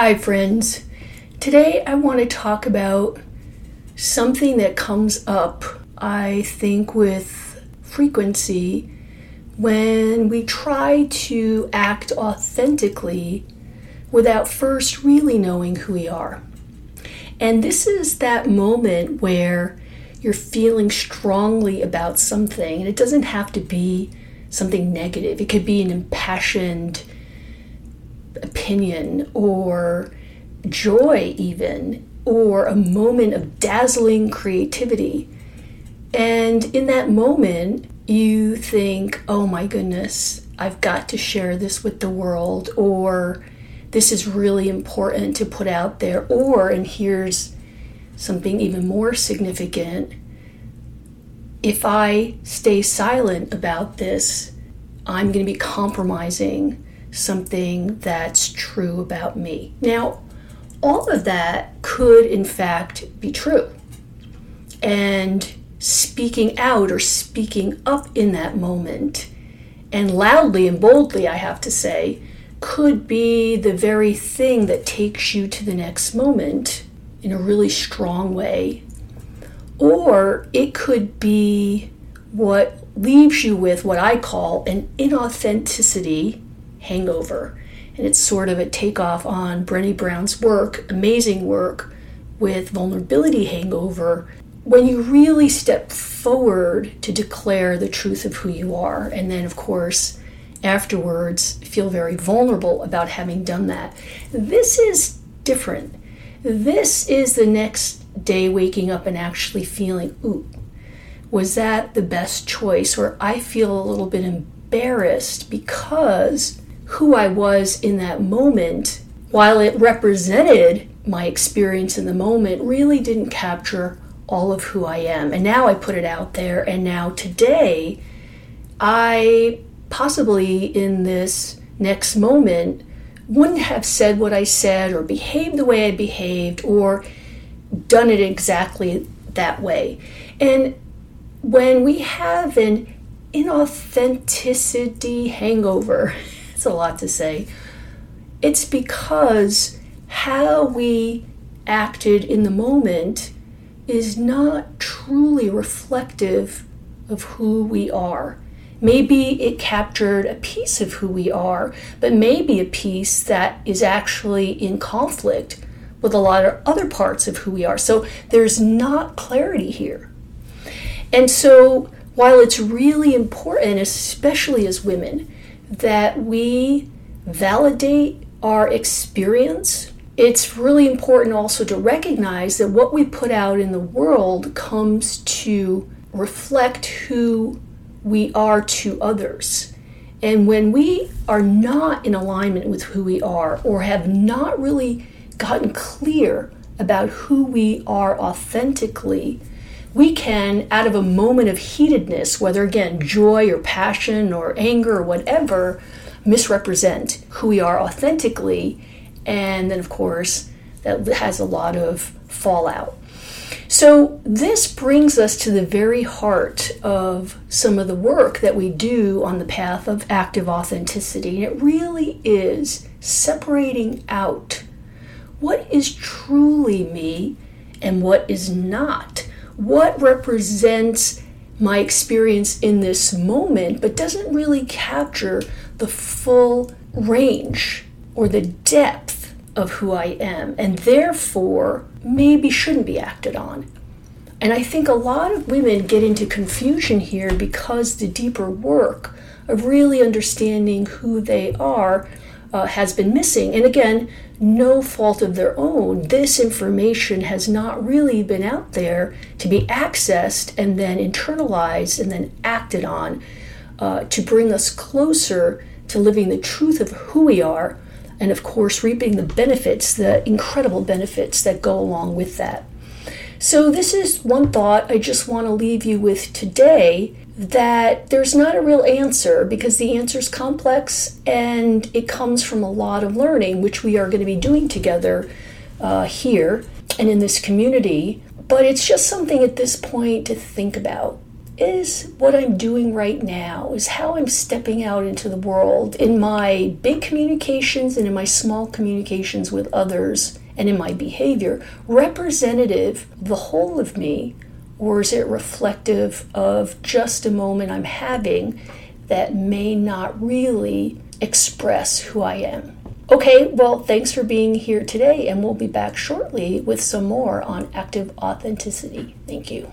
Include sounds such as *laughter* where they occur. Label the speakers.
Speaker 1: Hi, friends. Today I want to talk about something that comes up, I think, with frequency when we try to act authentically without first really knowing who we are. And this is that moment where you're feeling strongly about something, and it doesn't have to be something negative, it could be an impassioned opinion or joy, even, or a moment of dazzling creativity. And in that moment, you think, oh my goodness, I've got to share this with the world, or this is really important to put out there, or, and here's something even more significant if I stay silent about this, I'm going to be compromising something that's true about me. Now, all of that could, in fact, be true. And speaking out or speaking up in that moment, and loudly and boldly, I have to say, could be the very thing that takes you to the next moment in a really strong way. Or it could be what leaves you with what I call an inauthenticity hangover. And it's sort of a takeoff on Brené Brown's work, amazing work with vulnerability hangover. When you really step forward to declare the truth of who you are, and then, of course, afterwards feel very vulnerable about having done that. This is different. This is the next day waking up and actually feeling, ooh, was that the best choice? Or I feel a little bit embarrassed because who I was in that moment, while it represented my experience in the moment, really didn't capture all of who I am. And now I put it out there, and now today, I possibly in this next moment wouldn't have said what I said or behaved the way I behaved or done it exactly that way. And when we have an inauthenticity hangover, *laughs* it's a lot to say, it's because how we acted in the moment is not truly reflective of who we are. Maybe it captured a piece of who we are, but maybe a piece that is actually in conflict with a lot of other parts of who we are. So there's not clarity here. And so while it's really important, especially as women, that we validate our experience, it's really important also to recognize that what we put out in the world comes to reflect who we are to others. And when we are not in alignment with who we are or have not really gotten clear about who we are authentically, we can, out of a moment of heatedness, whether again joy or passion or anger or whatever, misrepresent who we are authentically. And then, of course, that has a lot of fallout. So, this brings us to the very heart of some of the work that we do on the path of active authenticity. And it really is separating out what is truly me and what is not. What represents my experience in this moment, but doesn't really capture the full range or the depth of who I am, and therefore maybe shouldn't be acted on. And I think a lot of women get into confusion here because the deeper work of really understanding who they are uh, has been missing. And again, no fault of their own. This information has not really been out there to be accessed and then internalized and then acted on uh, to bring us closer to living the truth of who we are and, of course, reaping the benefits, the incredible benefits that go along with that. So, this is one thought I just want to leave you with today that there's not a real answer because the answer is complex and it comes from a lot of learning, which we are going to be doing together uh, here and in this community. But it's just something at this point to think about. is what I'm doing right now, is how I'm stepping out into the world in my big communications and in my small communications with others and in my behavior representative the whole of me, or is it reflective of just a moment I'm having that may not really express who I am? Okay, well, thanks for being here today, and we'll be back shortly with some more on active authenticity. Thank you.